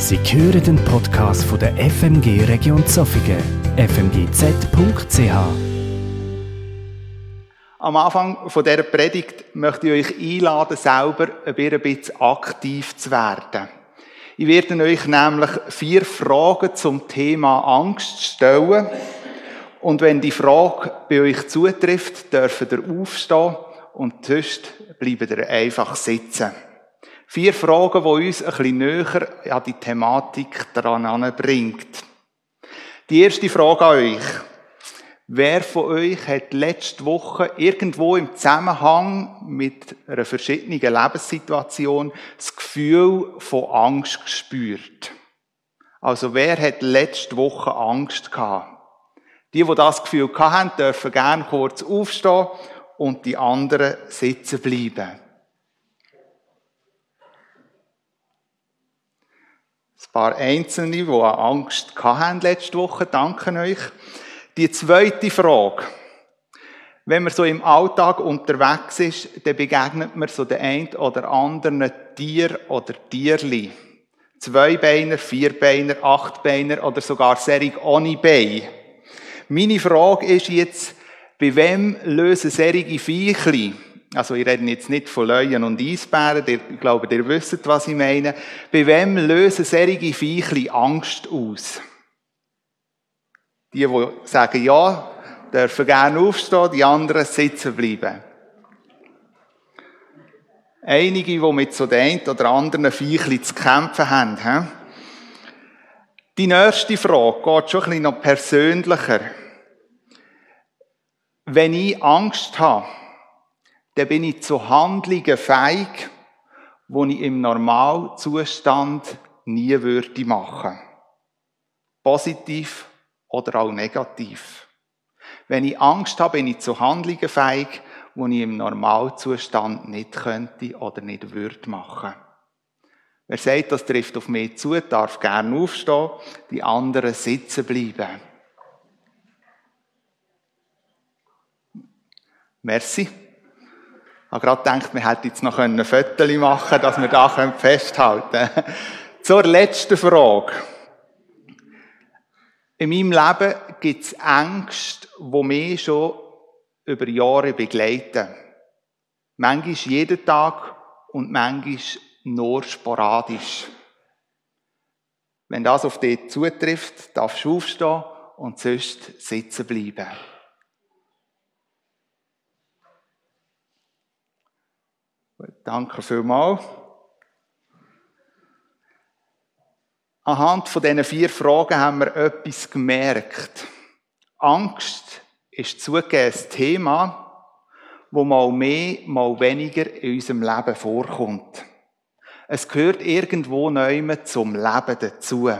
Sie hören den Podcast von der FMG Region Zofingen, fmgz.ch. Am Anfang von dieser Predigt möchte ich euch einladen, selber ein bisschen aktiv zu werden. Ich werde euch nämlich vier Fragen zum Thema Angst stellen. Und wenn die Frage bei euch zutrifft, dürft ihr aufstehen und sonst bleibt ihr einfach sitzen. Vier Fragen, die uns ein bisschen näher an die Thematik daran bringt. Die erste Frage an euch. Wer von euch hat letzte Woche irgendwo im Zusammenhang mit einer verschiedenen Lebenssituation das Gefühl von Angst gespürt? Also wer hat letzte Woche Angst gehabt? Die, die das Gefühl hatten, dürfen gerne kurz aufstehen und die anderen sitzen bleiben. Ein paar Einzelne, die Angst hatten letzte Woche, danken euch. Die zweite Frage. Wenn man so im Alltag unterwegs ist, dann begegnet man so den ein oder anderen Tier oder Tierli. Zweibeiner, Vierbeiner, Achtbeiner oder sogar Serig ohne Bein. Meine Frage ist jetzt, bei wem lösen serige Viechli also ich rede jetzt nicht von Löwen und Eisbären, ich glaube, ihr wisst, was ich meine. Bei wem lösen solche Viechli Angst aus? Die, die sagen ja, dürfen gerne aufstehen, die anderen sitzen bleiben. Einige, die mit so den oder anderen Viechli zu kämpfen haben. He? Die nächste Frage geht schon ein bisschen noch persönlicher. Wenn ich Angst habe, dann bin ich zu Handlungen feig, die ich im Normalzustand nie würde machen. Positiv oder auch negativ. Wenn ich Angst habe, bin ich zu Handlungen feig, die ich im Normalzustand nicht könnte oder nicht würde machen. Wer sagt, das trifft auf mich zu, darf gerne aufstehen, die anderen sitzen bleiben. Merci. Ich habe gerade gedacht, wir hätten jetzt noch ein Foto machen dass wir da festhalten können. Zur letzten Frage. In meinem Leben gibt es Ängste, die mich schon über Jahre begleiten. Manchmal jeden Tag und manchmal nur sporadisch. Wenn das auf dich zutrifft, darfst du aufstehen und sonst sitzen bleiben. Danke vielmals. Anhand von diesen vier Fragen haben wir etwas gemerkt. Angst ist zugegeben ein Thema, wo mal mehr, mal weniger in unserem Leben vorkommt. Es gehört irgendwo neu zum Leben dazu.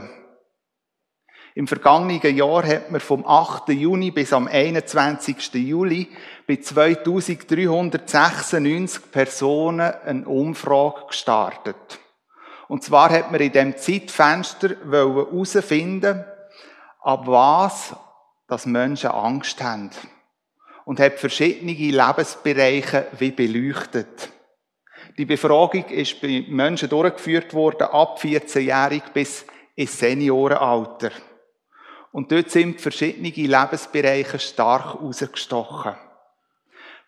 Im vergangenen Jahr hat man vom 8. Juni bis am 21. Juli bei 2396 Personen eine Umfrage gestartet. Und zwar hat man in dem Zeitfenster herausfinden, ab was dass Menschen Angst haben. Und hat verschiedene Lebensbereiche wie beleuchtet. Die Befragung ist bei Menschen durchgeführt worden, ab 14-jährig bis ins Seniorenalter. Und dort sind verschiedene Lebensbereiche stark herausgestochen.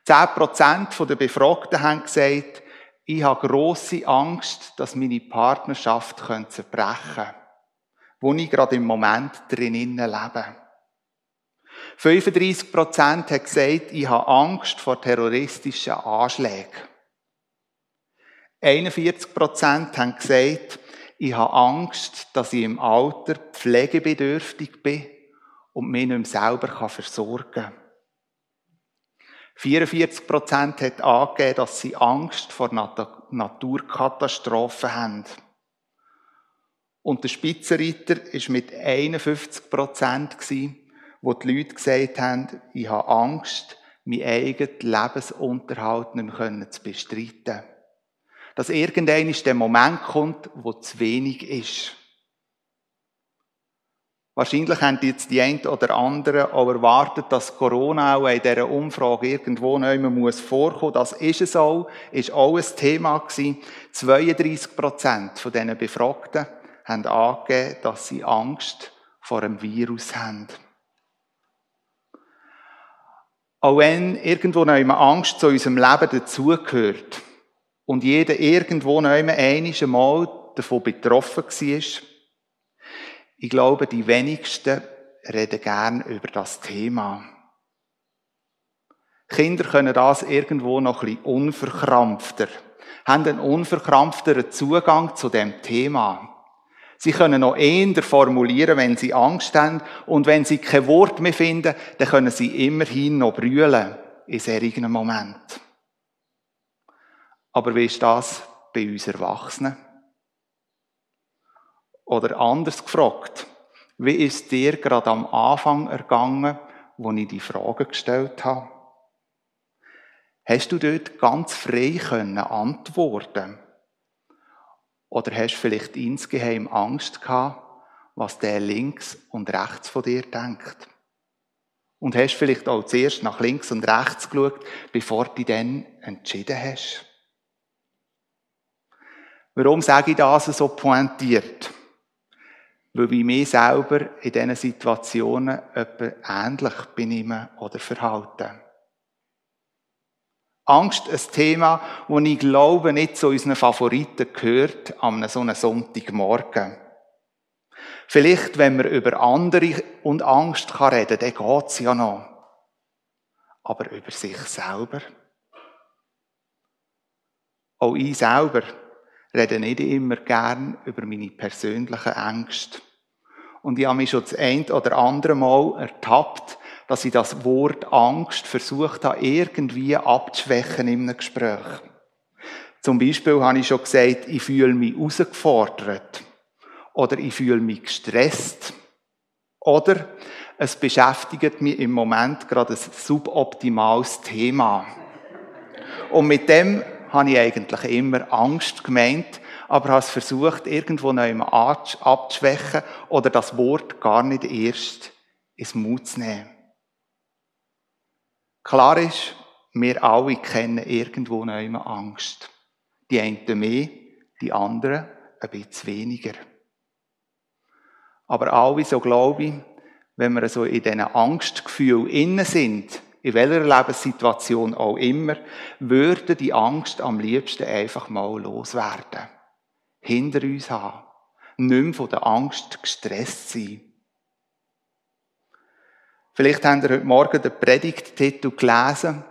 10% der Befragten haben gesagt, ich habe grosse Angst, dass meine Partnerschaft zerbrechen könnte, wo ich gerade im Moment drinnen lebe. 35% haben gesagt, ich habe Angst vor terroristischen Anschlägen. 41% haben gesagt, ich habe Angst, dass ich im Alter pflegebedürftig bin und mich nicht mehr selber versorgen kann. 44 Prozent hat angegeben, dass sie Angst vor Naturkatastrophen haben. Und der Spitzenreiter war mit 51 Prozent, wo die Leute gesagt haben, ich habe Angst, meinen eigenen Lebensunterhalt nicht mehr zu bestreiten. Dass irgendein der Moment kommt, wo zu wenig ist. Wahrscheinlich haben jetzt die einen oder anderen auch erwartet, dass Corona auch in dieser Umfrage irgendwo neu muss vorkommen. Das ist es auch, ist auch ein Thema gewesen. 32 Prozent von diesen Befragten haben angegeben, dass sie Angst vor einem Virus haben. Auch wenn irgendwo noch immer Angst zu unserem Leben dazugehört und jeder irgendwo einmal davon betroffen war, ich glaube, die wenigsten reden gern über das Thema. Kinder können das irgendwo noch ein bisschen unverkrampfter, haben einen unverkrampfteren Zugang zu dem Thema. Sie können noch eher formulieren, wenn sie Angst haben. Und wenn sie kein Wort mehr finden, dann können sie immerhin noch brüllen in solchen Moment. Aber wie ist das bei uns Erwachsenen? Oder anders gefragt, wie ist dir gerade am Anfang ergangen, wo ich die Frage gestellt habe? Hast du dort ganz frei können antworten? Oder hast du vielleicht insgeheim Angst gehabt, was der links und rechts von dir denkt? Und hast vielleicht auch zuerst nach links und rechts geschaut, bevor du dich dann entschieden hast? Warum sage ich das so pointiert? Weil ich mich selber in diesen Situationen etwa ähnlich benehme oder verhalte. Angst ein Thema, wo ich glaube, nicht zu unseren Favoriten gehört an so einem Sonntagmorgen. Vielleicht, wenn man über andere und Angst kann reden, dann geht's ja noch. Aber über sich selber? Auch ich selber rede nicht immer gern über meine persönlichen Ängste. Und ich habe mich schon das ein oder andere Mal ertappt, dass ich das Wort Angst versucht habe, irgendwie abzuschwächen in einem Gespräch. Zum Beispiel habe ich schon gesagt, ich fühle mich herausgefordert. Oder ich fühle mich gestresst. Oder es beschäftigt mich im Moment gerade ein suboptimales Thema. Und mit dem habe ich eigentlich immer Angst gemeint, aber habe es versucht, irgendwo noch abzuschwächen oder das Wort gar nicht erst ins Mut zu nehmen. Klar ist, wir alle kennen irgendwo noch immer Angst. Die einen mehr, die anderen ein bisschen weniger. Aber alle, so glaube ich, wenn wir so in diesen Angstgefühl innen sind, in welcher Lebenssituation auch immer, würde die Angst am liebsten einfach mal loswerden. Hinter uns haben. Nicht mehr von der Angst gestresst sein. Vielleicht habt ihr heute Morgen den Predigttitel gelesen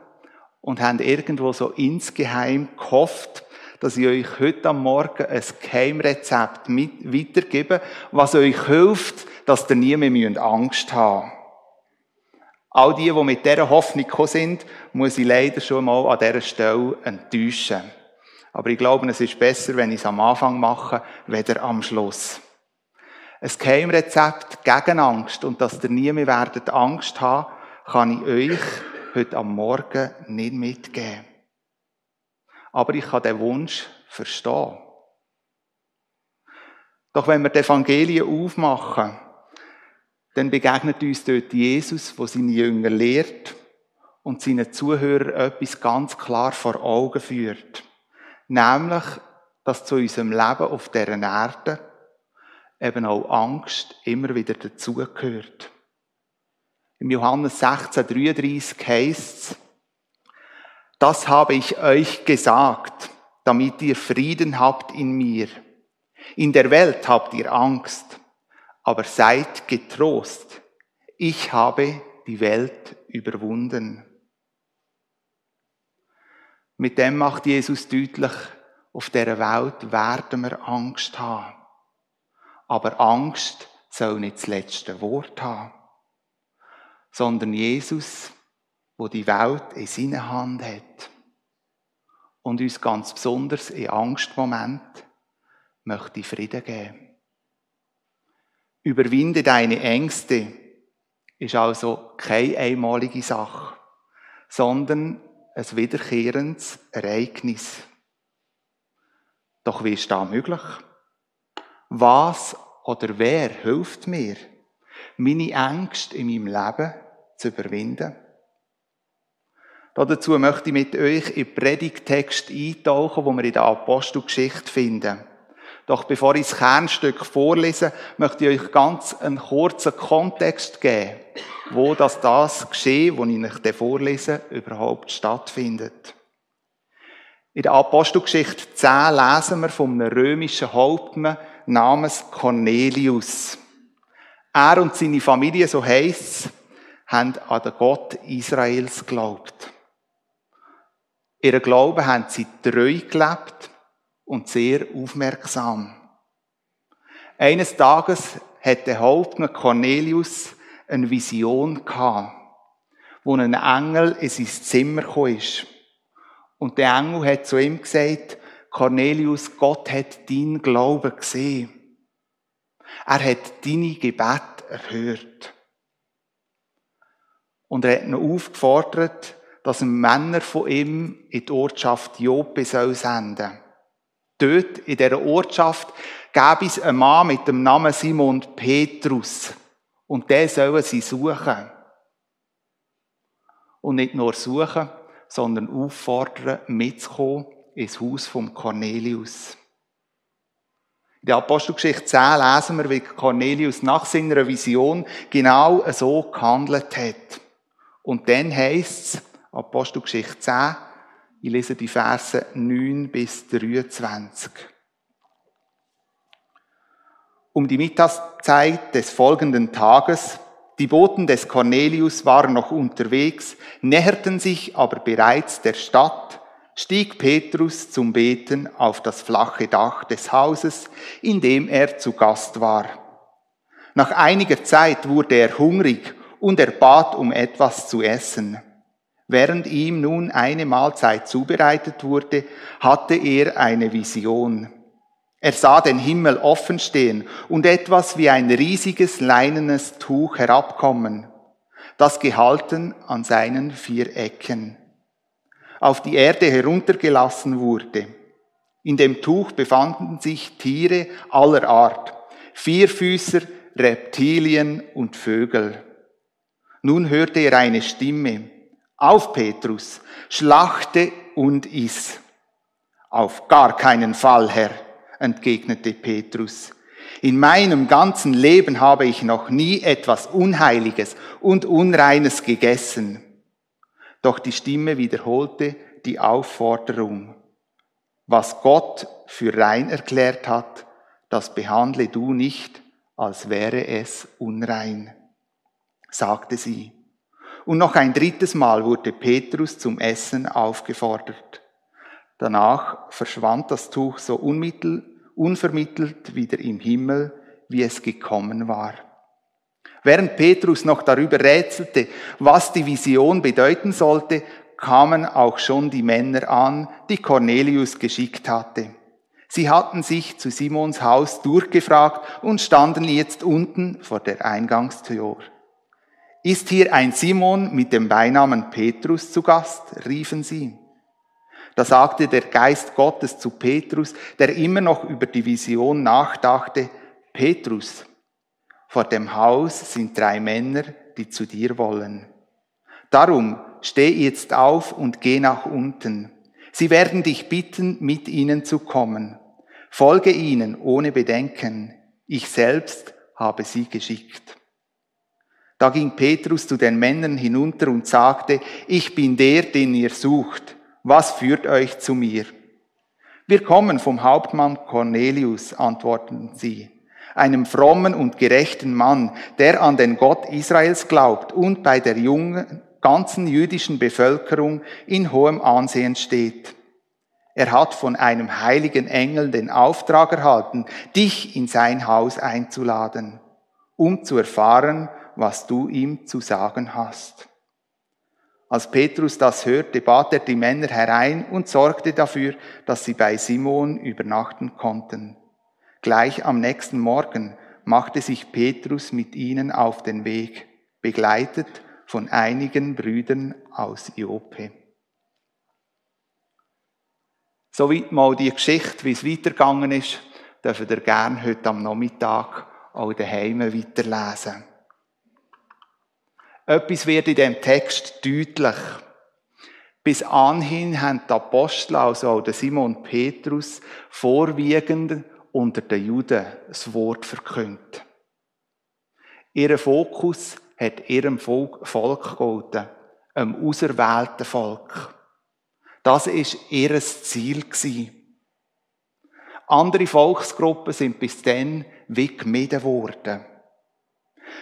und habt irgendwo so insgeheim gehofft, dass ich euch heute am Morgen ein Geheimrezept weitergebe, was euch hilft, dass ihr nie mehr Angst haben müsst. All die, die mit dieser Hoffnung gekommen sind, muss ich leider schon mal an dieser Stelle enttäuschen. Aber ich glaube, es ist besser, wenn ich es am Anfang mache, weder am Schluss ein Geheimrezept gegen Angst und dass ihr nie mehr werdet Angst haben, kann ich euch heute am Morgen nicht mitgeben. Aber ich kann den Wunsch verstehen. Doch wenn wir die Evangelien aufmachen, dann begegnet uns dort Jesus, wo seine Jünger lehrt und seinen Zuhörern etwas ganz klar vor Augen führt. Nämlich, dass zu unserem Leben auf dieser Erde eben auch Angst immer wieder dazugehört. Im Johannes 16, 33 heißt es, das habe ich euch gesagt, damit ihr Frieden habt in mir. In der Welt habt ihr Angst, aber seid getrost. Ich habe die Welt überwunden. Mit dem macht Jesus deutlich, auf der Welt werden wir Angst haben. Aber Angst soll nicht das letzte Wort haben, sondern Jesus, wo die Welt in seiner Hand hat und uns ganz besonders in Angstmoment möchte Frieden geben. Überwinde deine Ängste ist also keine einmalige Sache, sondern ein wiederkehrendes Ereignis. Doch wie ist das möglich? Was oder wer hilft mir, meine Ängste in meinem Leben zu überwinden? Dazu möchte ich mit euch in den Predigtext eintauchen, wo wir in der Apostelgeschichte finden. Doch bevor ich das Kernstück vorlese, möchte ich euch ganz einen kurzen Kontext geben, wo das, das Geschehen, das ich euch vorlese, überhaupt stattfindet. In der Apostelgeschichte 10 lesen wir einem römischen Hauptmann namens Cornelius. Er und seine Familie, so heisst es, haben an den Gott Israels geglaubt. Ihren Glauben haben sie treu gelebt und sehr aufmerksam. Eines Tages hat der Hauptmann Cornelius eine Vision gehabt, wo ein Engel in sein Zimmer ist. Und der Engel hat zu ihm gesagt, Cornelius, Gott hat deinen Glauben gesehen. Er hat deine Gebet erhört. Und er hat noch aufgefordert, dass ein Männer von ihm in die Ortschaft Joppe soll senden Dort, in dieser Ortschaft, gäbe es einen Mann mit dem Namen Simon Petrus. Und der sollen sie suchen. Und nicht nur suchen, sondern auffordern, mitzukommen ins Haus von Cornelius. In der Apostelgeschichte 10 lesen wir, wie Cornelius nach seiner Vision genau so gehandelt hat. Und dann heisst es, Apostelgeschichte 10, ich lese die Verse 9 bis 23. Um die Mittagszeit des folgenden Tages, die Boten des Cornelius waren noch unterwegs, näherten sich aber bereits der Stadt, stieg Petrus zum Beten auf das flache Dach des Hauses, in dem er zu Gast war. Nach einiger Zeit wurde er hungrig und er bat um etwas zu essen. Während ihm nun eine Mahlzeit zubereitet wurde, hatte er eine Vision. Er sah den Himmel offen stehen und etwas wie ein riesiges leinenes Tuch herabkommen, das gehalten an seinen vier Ecken, auf die Erde heruntergelassen wurde. In dem Tuch befanden sich Tiere aller Art, Vierfüßer, Reptilien und Vögel. Nun hörte er eine Stimme, auf, Petrus, schlachte und iss. Auf gar keinen Fall, Herr, entgegnete Petrus. In meinem ganzen Leben habe ich noch nie etwas Unheiliges und Unreines gegessen. Doch die Stimme wiederholte die Aufforderung. Was Gott für rein erklärt hat, das behandle du nicht, als wäre es unrein, sagte sie. Und noch ein drittes Mal wurde Petrus zum Essen aufgefordert. Danach verschwand das Tuch so unvermittelt wieder im Himmel, wie es gekommen war. Während Petrus noch darüber rätselte, was die Vision bedeuten sollte, kamen auch schon die Männer an, die Cornelius geschickt hatte. Sie hatten sich zu Simons Haus durchgefragt und standen jetzt unten vor der Eingangstür. Ist hier ein Simon mit dem Beinamen Petrus zu Gast? riefen sie. Da sagte der Geist Gottes zu Petrus, der immer noch über die Vision nachdachte, Petrus, vor dem Haus sind drei Männer, die zu dir wollen. Darum steh jetzt auf und geh nach unten. Sie werden dich bitten, mit ihnen zu kommen. Folge ihnen ohne Bedenken. Ich selbst habe sie geschickt. Da ging Petrus zu den Männern hinunter und sagte, ich bin der, den ihr sucht. Was führt euch zu mir? Wir kommen vom Hauptmann Cornelius, antworteten sie, einem frommen und gerechten Mann, der an den Gott Israels glaubt und bei der jungen, ganzen jüdischen Bevölkerung in hohem Ansehen steht. Er hat von einem heiligen Engel den Auftrag erhalten, dich in sein Haus einzuladen, um zu erfahren, was du ihm zu sagen hast. Als Petrus das hörte, bat er die Männer herein und sorgte dafür, dass sie bei Simon übernachten konnten. Gleich am nächsten Morgen machte sich Petrus mit ihnen auf den Weg, begleitet von einigen Brüdern aus Joppe. Soweit mal die Geschichte, wie es weitergegangen ist, dürft ihr gerne heute am Nachmittag auch daheim weiterlesen. Etwas wird in dem Text deutlich. Bis anhin haben die Apostel, also auch Simon Petrus, vorwiegend unter den Juden das Wort verkündet. Ihr Fokus hat ihrem Volk, Volk gegolten, einem auserwählten Volk. Das ist ihr Ziel. Andere Volksgruppen sind bis dann wie gemieden worden.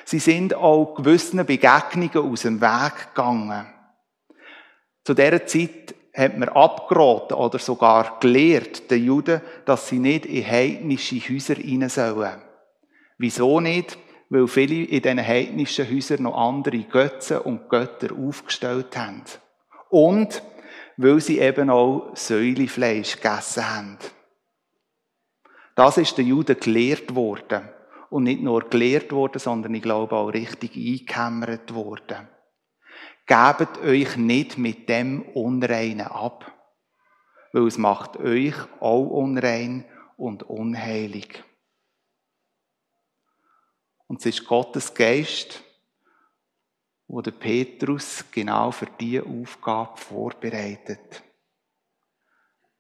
Sie sind auch gewissen Begegnungen aus dem Weg gegangen. Zu dieser Zeit hat man abgeraten oder sogar gelehrt, den Juden, dass sie nicht in heidnische Häuser rein sollen. Wieso nicht? Weil viele in diesen heidnischen Häusern noch andere Götze und Götter aufgestellt haben. Und weil sie eben auch Säulefleisch gegessen haben. Das ist den Juden gelehrt worden. Und nicht nur gelehrt worden, sondern ich glaube auch richtig eingehämmert worden. Gebt euch nicht mit dem Unreinen ab, weil es macht euch auch unrein und unheilig. Und es ist Gottes Geist, wo der Petrus genau für diese Aufgabe vorbereitet.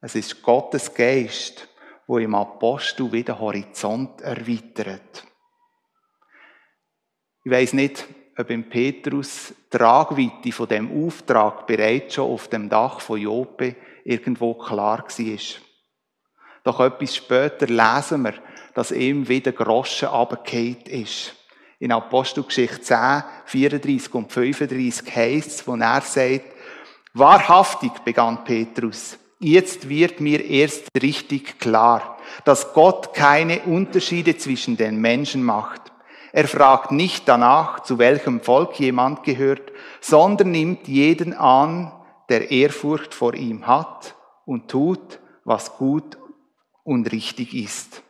Es ist Gottes Geist, wo im Apostel wieder Horizont erweitert. Ich weiß nicht, ob im Petrus die Tragweite von dem Auftrag bereits schon auf dem Dach von Jope irgendwo klar war. Doch etwas später lesen wir, dass ihm wieder Groschen abgekehrt ist. In Apostelgeschichte 10, 34 und 35 heißt es, wo er sagt, wahrhaftig begann Petrus, Jetzt wird mir erst richtig klar, dass Gott keine Unterschiede zwischen den Menschen macht. Er fragt nicht danach, zu welchem Volk jemand gehört, sondern nimmt jeden an, der Ehrfurcht vor ihm hat und tut, was gut und richtig ist.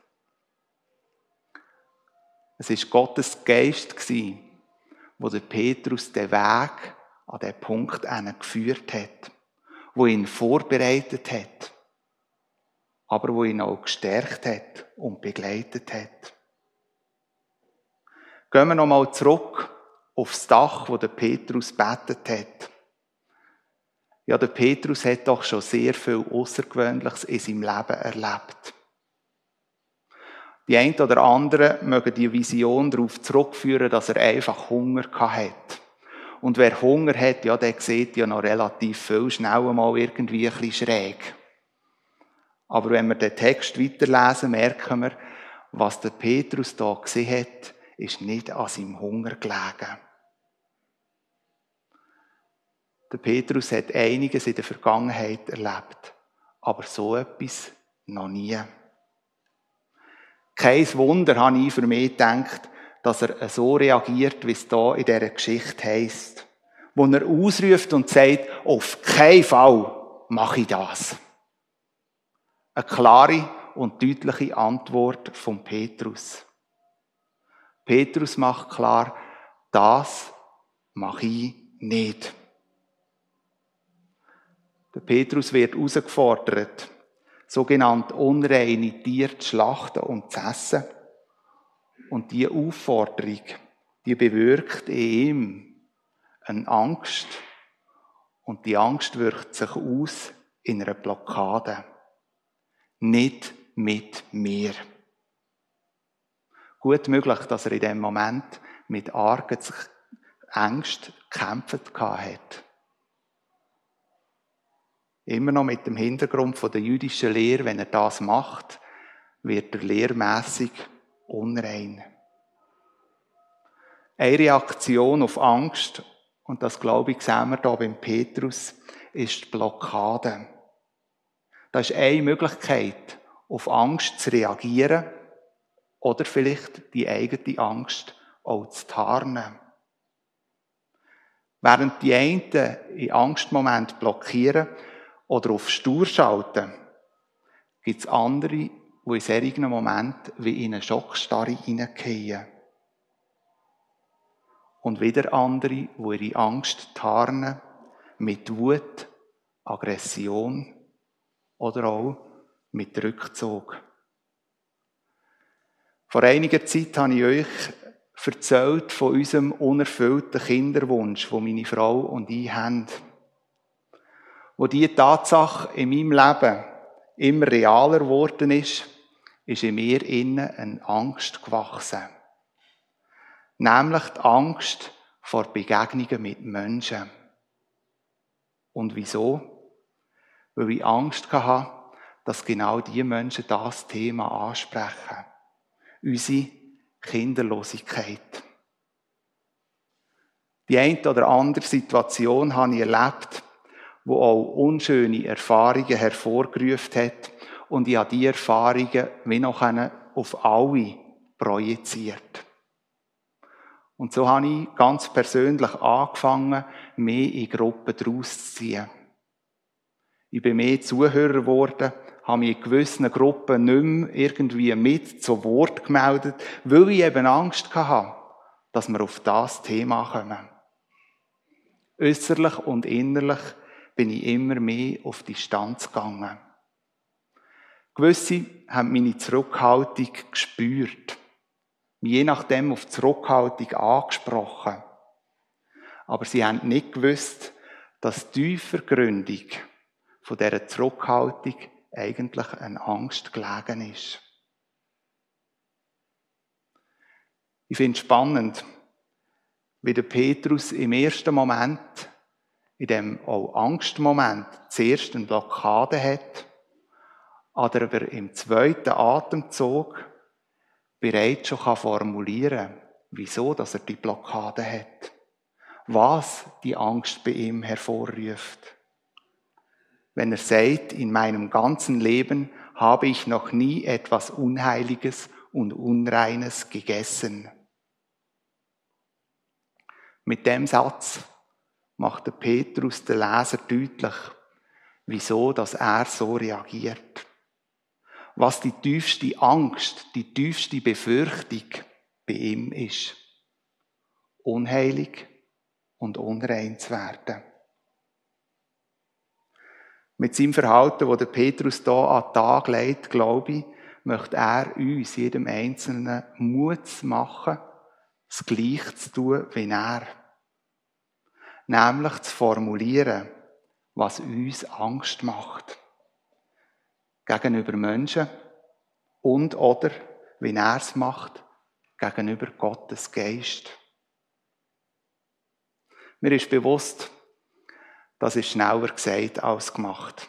Es ist Gottes Geist wo der Petrus den Weg an den Punkt geführt hat wo ihn vorbereitet hat, aber wo ihn auch gestärkt hat und begleitet hat. Gehen wir nochmal zurück aufs Dach, wo der Petrus betet hat. Ja, der Petrus hat doch schon sehr viel Außergewöhnliches in seinem Leben erlebt. Die einen oder anderen mögen die Vision darauf zurückführen, dass er einfach Hunger hat. Und wer Hunger hat, ja, der sieht ja noch relativ viel schnell mal irgendwie ein bisschen schräg. Aber wenn wir den Text weiterlesen, merken wir, was der Petrus da gesehen hat, ist nicht an seinem Hunger gelegen. Der Petrus hat einiges in der Vergangenheit erlebt, aber so etwas noch nie. Kein Wunder habe ich für mich gedacht, dass er so reagiert, wie es da in dieser Geschichte heißt. Wo er ausruft und sagt, auf keinen Fall mache ich das. Eine klare und deutliche Antwort von Petrus. Petrus macht klar, das mache ich nicht. Der Petrus wird herausgefordert, sogenannte unreine Tiere zu schlachten und zu essen. Und die Aufforderung, die bewirkt in ihm eine Angst. Und die Angst wirkt sich aus in einer Blockade. Nicht mit mir. Gut möglich, dass er in dem Moment mit argen Angst gekämpft hat. Immer noch mit dem Hintergrund der jüdischen Lehre, wenn er das macht, wird er lehrmäßig unrein. Eine Reaktion auf Angst, und das glaube ich, sehen wir hier beim Petrus, ist die Blockade. Das ist eine Möglichkeit, auf Angst zu reagieren oder vielleicht die eigene Angst auch zu tarnen. Während die einen in Angstmoment blockieren oder auf Stur schalten, gibt es andere, die in solchen Momenten wie in eine Schockstarre hineingehen. Und wieder andere, die ihre Angst tarnen mit Wut, Aggression oder auch mit Rückzug. Vor einiger Zeit habe ich euch erzählt von unserem unerfüllten Kinderwunsch, wo meine Frau und ich haben. Wo diese Tatsache in meinem Leben immer realer geworden ist, ist in mir innen eine Angst gewachsen. Nämlich die Angst vor Begegnungen mit Menschen. Und wieso? Weil ich Angst hatte, dass genau die Menschen das Thema ansprechen. Unsere Kinderlosigkeit. Die eine oder andere Situation habe ich erlebt, wo auch unschöne Erfahrungen hervorgerufen hat und ich habe diese Erfahrungen wie noch auf alle projiziert. Und so habe ich ganz persönlich angefangen, mehr in Gruppen daraus zu ziehen. Ich bin mehr Zuhörer geworden, habe mich in gewissen Gruppen nicht mehr irgendwie mit zu Wort gemeldet, weil ich eben Angst hatte, dass wir auf das Thema kommen. Äußerlich und innerlich bin ich immer mehr auf Distanz gegangen. Gewisse haben meine Zurückhaltung gespürt, je nachdem auf Zurückhaltung angesprochen. Aber sie haben nicht gewusst, dass tiefer Gründung von dieser Zurückhaltung eigentlich eine Angst gelegen ist. Ich finde es spannend, wie der Petrus im ersten Moment, in dem auch Angstmoment, zuerst eine Blockade hat, aber im zweiten Atemzug bereits schon formulieren kann, wieso dass er die Blockade hat, was die Angst bei ihm hervorruft. Wenn er sagt, in meinem ganzen Leben habe ich noch nie etwas Unheiliges und Unreines gegessen. Mit dem Satz macht der Petrus den Leser deutlich, wieso dass er so reagiert. Was die tiefste Angst, die tiefste Befürchtung bei ihm ist. Unheilig und unrein zu werden. Mit seinem Verhalten, wo der Petrus da an den Tag legt, glaube ich, möchte er uns, jedem Einzelnen, Mut machen, das Gleiche zu tun wie er nämlich zu formulieren, was uns Angst macht. Gegenüber Menschen und oder, wie er es macht, gegenüber Gottes Geist. Mir ist bewusst, das ist schneller gesagt als gemacht.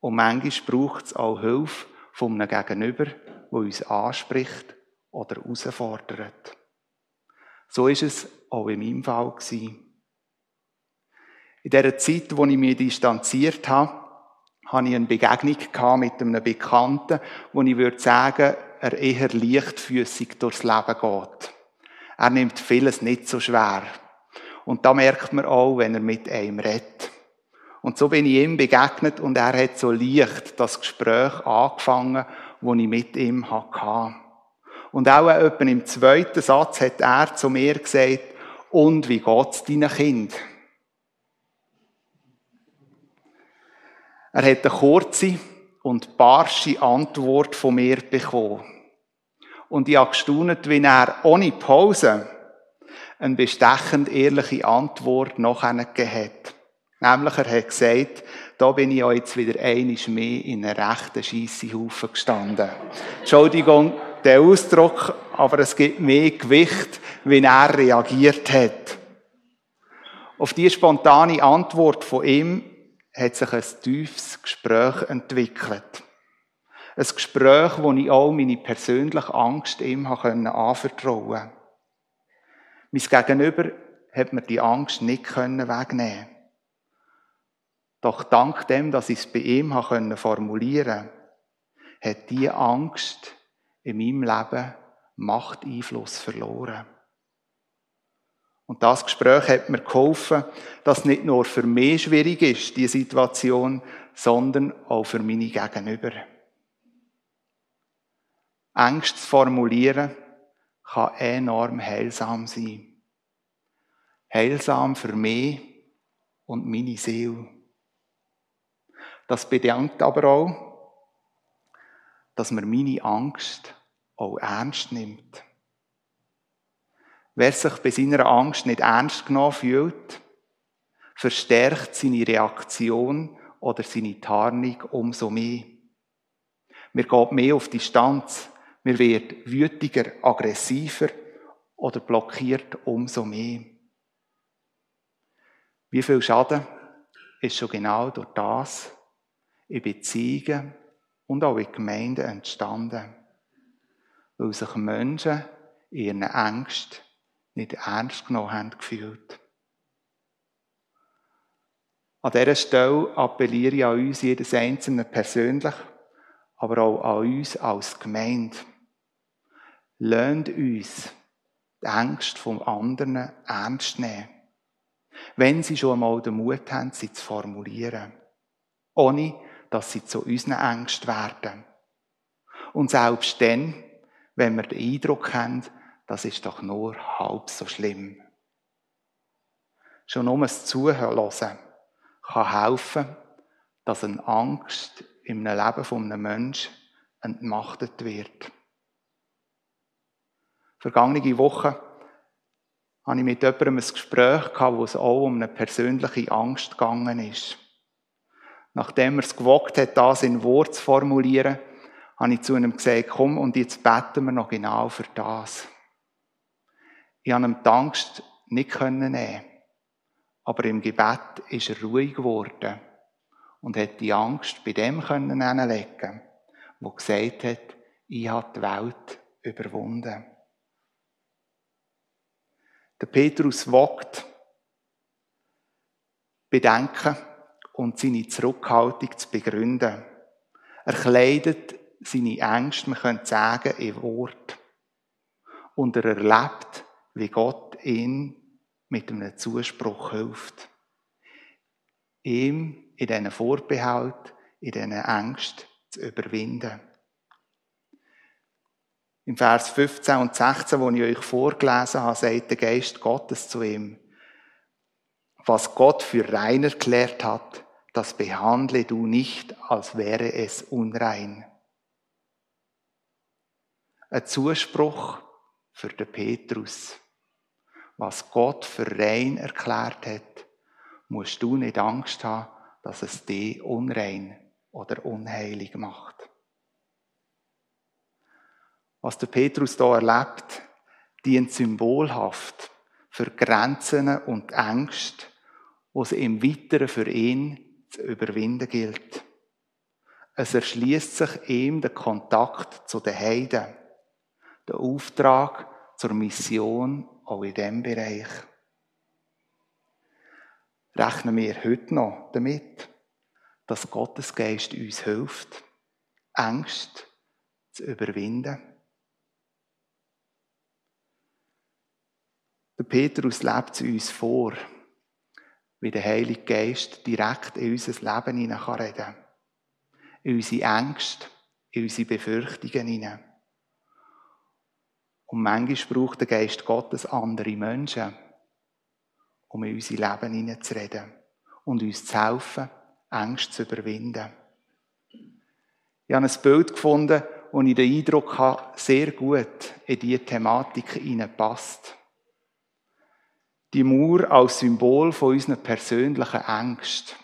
Und manchmal braucht es auch Hilfe von einem Gegenüber, wo uns anspricht oder herausfordert. So ist es auch in meinem Fall. In der Zeit, wo ich mich distanziert habe, hatte ich eine Begegnung mit einem Bekannten, wo ich würde sagen, er eher leichtfüßig durchs Leben geht. Er nimmt vieles nicht so schwer. Und da merkt man auch, wenn er mit einem redet. Und so bin ich ihm begegnet und er hat so leicht das Gespräch angefangen, wo ich mit ihm hatte. Und auch etwa im zweiten Satz hat er zu mir gesagt, und wie geht's deinen Kind? Er hat eine kurze und barsche Antwort von mir bekommen. Und ich habe gestaunt, wie er ohne Pause eine bestechend ehrliche Antwort noch gegeben hat. Nämlich, er hat gesagt, da bin ich jetzt wieder einiges mehr in einem rechten Scheissehaufen gestanden. Entschuldigung, der Ausdruck, aber es gibt mehr Gewicht, wie er reagiert hat. Auf die spontane Antwort von ihm hat sich ein tiefes Gespräch entwickelt. Ein Gespräch, wo ich auch meine persönliche Angst ihm anvertrauen konnte. Mein Gegenüber hat mir die Angst nicht wegnehmen Doch dank dem, dass ich es bei ihm formulieren konnte, hat diese Angst in meinem Leben Machteinfluss verloren. Und das Gespräch hat mir geholfen, dass nicht nur für mich schwierig ist, die Situation, sondern auch für meine Gegenüber. Angst zu formulieren kann enorm heilsam sein. Heilsam für mich und meine Seele. Das bedankt aber auch, dass man meine Angst auch ernst nimmt. Wer sich bei seiner Angst nicht ernst genommen fühlt, verstärkt seine Reaktion oder seine Tarnung umso mehr. Wir gehen mehr auf Distanz. Wir werden wütiger, aggressiver oder blockiert umso mehr. Wie viel Schaden ist schon genau durch das in Beziehungen und auch in Gemeinden entstanden, weil sich Menschen in ihren Ängsten nicht ernst genommen haben gefühlt. An dieser Stelle appelliere ich an uns, jedes Einzelne persönlich, aber auch an uns als Gemeinde. Lernt uns die Ängste von anderen ernst nehmen. Wenn sie schon einmal den Mut haben, sie zu formulieren. Ohne, dass sie zu unseren Ängsten werden. Und selbst dann, wenn wir den Eindruck haben, das ist doch nur halb so schlimm. Schon nur das Zuhören kann helfen, dass eine Angst im Leben von einem Menschen entmachtet wird. Vergangene Woche hatte ich mit jemandem ein Gespräch, wo es auch um eine persönliche Angst gegangen ist. Nachdem er es gewagt hat, das in Wort zu formulieren, habe ich zu ihm gesagt, komm und jetzt beten wir noch genau für das. Ich konnte ihm die Angst nicht nehmen. Aber im Gebet ist er ruhig geworden und hat die Angst bei dem können hinlegen, wo gesagt hat, ich habe die Welt überwunden. Der Petrus wagt Bedenken und seine Zurückhaltung zu begründen. Er kleidet seine Ängste, man könnte sagen, in Wort. Und er erlebt, wie Gott ihn mit einem Zuspruch hilft. Ihm in diesen Vorbehalt, in diesen Ängsten zu überwinden. Im Vers 15 und 16, wo ich euch vorgelesen habe, sagt der Geist Gottes zu ihm, was Gott für rein erklärt hat, das behandle du nicht, als wäre es unrein. Ein Zuspruch für den Petrus. Was Gott für rein erklärt hat, musst du nicht Angst haben, dass es dich unrein oder unheilig macht. Was der Petrus da erlebt, dient symbolhaft für Grenzen und Ängste, wo es im Weiteren für ihn zu überwinden gilt. Es erschließt sich ihm der Kontakt zu den Heiden, der Auftrag zur Mission auch in diesem Bereich. Rechnen wir heute noch damit, dass Gottes Geist uns hilft, Ängste zu überwinden? Der Petrus lebt uns vor, wie der Heilige Geist direkt in unser Leben hinein kann In unsere Ängste, in unsere Befürchtungen hinein. Und manchmal braucht der Geist Gottes andere Menschen, um in unser Leben hineinzureden und uns zu helfen, Ängste zu überwinden. Ich habe ein Bild gefunden, das ich den Eindruck habe, sehr gut in diese Thematik hineinpasst. Die Mauer als Symbol von unseren persönlichen Ängsten.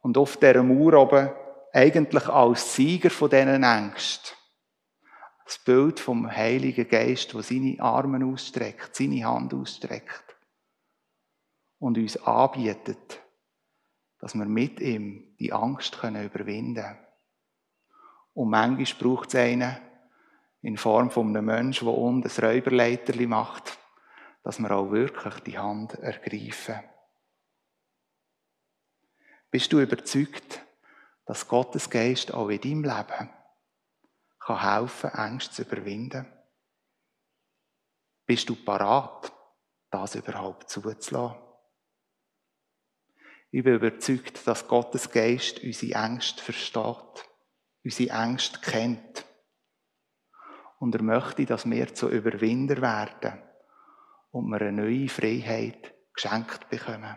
Und auf dieser Mauer oben eigentlich als Sieger von diesen Ängsten. Das Bild vom Heiligen Geist, der seine Arme ausstreckt, seine Hand ausstreckt und uns anbietet, dass wir mit ihm die Angst überwinden können. Und manchmal braucht es einen in Form von einem Menschen, der unten ein Räuberleiterli macht, dass wir auch wirklich die Hand ergreifen. Bist du überzeugt, dass Gottes Geist auch in deinem Leben kann helfen, Ängste zu überwinden? Bist du parat, das überhaupt zuzulassen? Ich bin überzeugt, dass Gottes Geist unsere Ängste versteht, unsere Ängste kennt. Und er möchte, dass wir zu Überwinder werden und wir eine neue Freiheit geschenkt bekommen.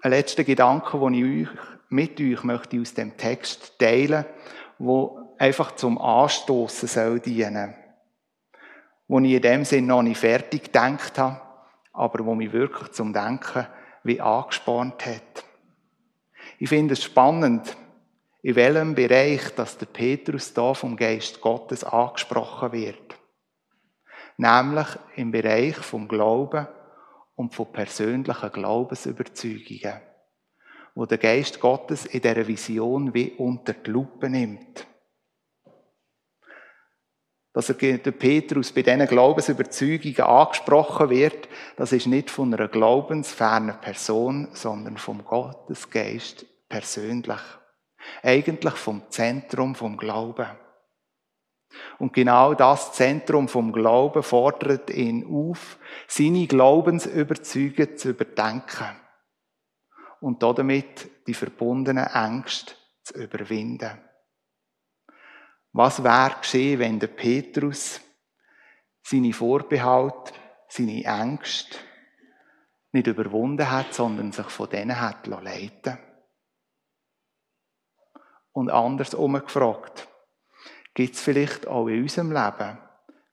Ein letzter Gedanke, den ich euch, mit euch möchte aus dem Text teilen, wo einfach zum Anstoßen soll dienen, wo ich in dem Sinn noch nicht fertig gedacht habe, aber wo mich wirklich zum Denken wie angespornt hat. Ich finde es spannend, in welchem Bereich, dass der Petrus da vom Geist Gottes angesprochen wird. Nämlich im Bereich vom Glauben und von persönlichen Glaubensüberzeugungen, wo der Geist Gottes in dieser Vision wie unter die Lupe nimmt. Dass er der Petrus bei diesen Glaubensüberzeugungen angesprochen wird, das ist nicht von einer glaubensfernen Person, sondern vom Gottesgeist persönlich. Eigentlich vom Zentrum vom Glauben. Und genau das Zentrum vom Glauben fordert ihn auf, seine Glaubensüberzeugung zu überdenken und damit die verbundenen Ängste zu überwinden. Was wäre geschehen, wenn der Petrus seine Vorbehalte, seine Ängste nicht überwunden hat, sondern sich von denen hat leiten Und andersrum gefragt, gibt es vielleicht auch in unserem Leben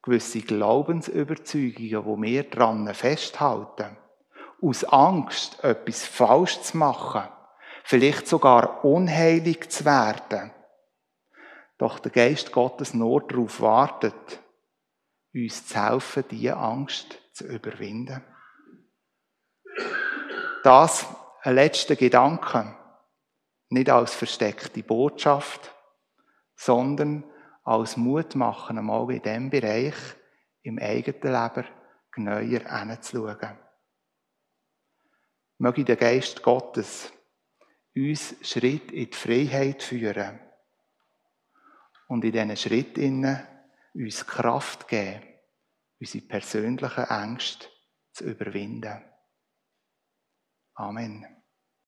gewisse Glaubensüberzeugungen, wo wir dran festhalten, aus Angst, etwas falsch zu machen, vielleicht sogar unheilig zu werden, doch der Geist Gottes nur darauf wartet, uns zu helfen, diese Angst zu überwinden. Das ein letzter Gedanke, nicht als versteckte Botschaft, sondern als Mut machen, einmal in diesem Bereich im eigenen Leben genauer hinzuschauen. Möge der Geist Gottes uns Schritt in die Freiheit führen und in diesen Schritten uns Kraft geben, unsere persönlichen Ängste zu überwinden. Amen.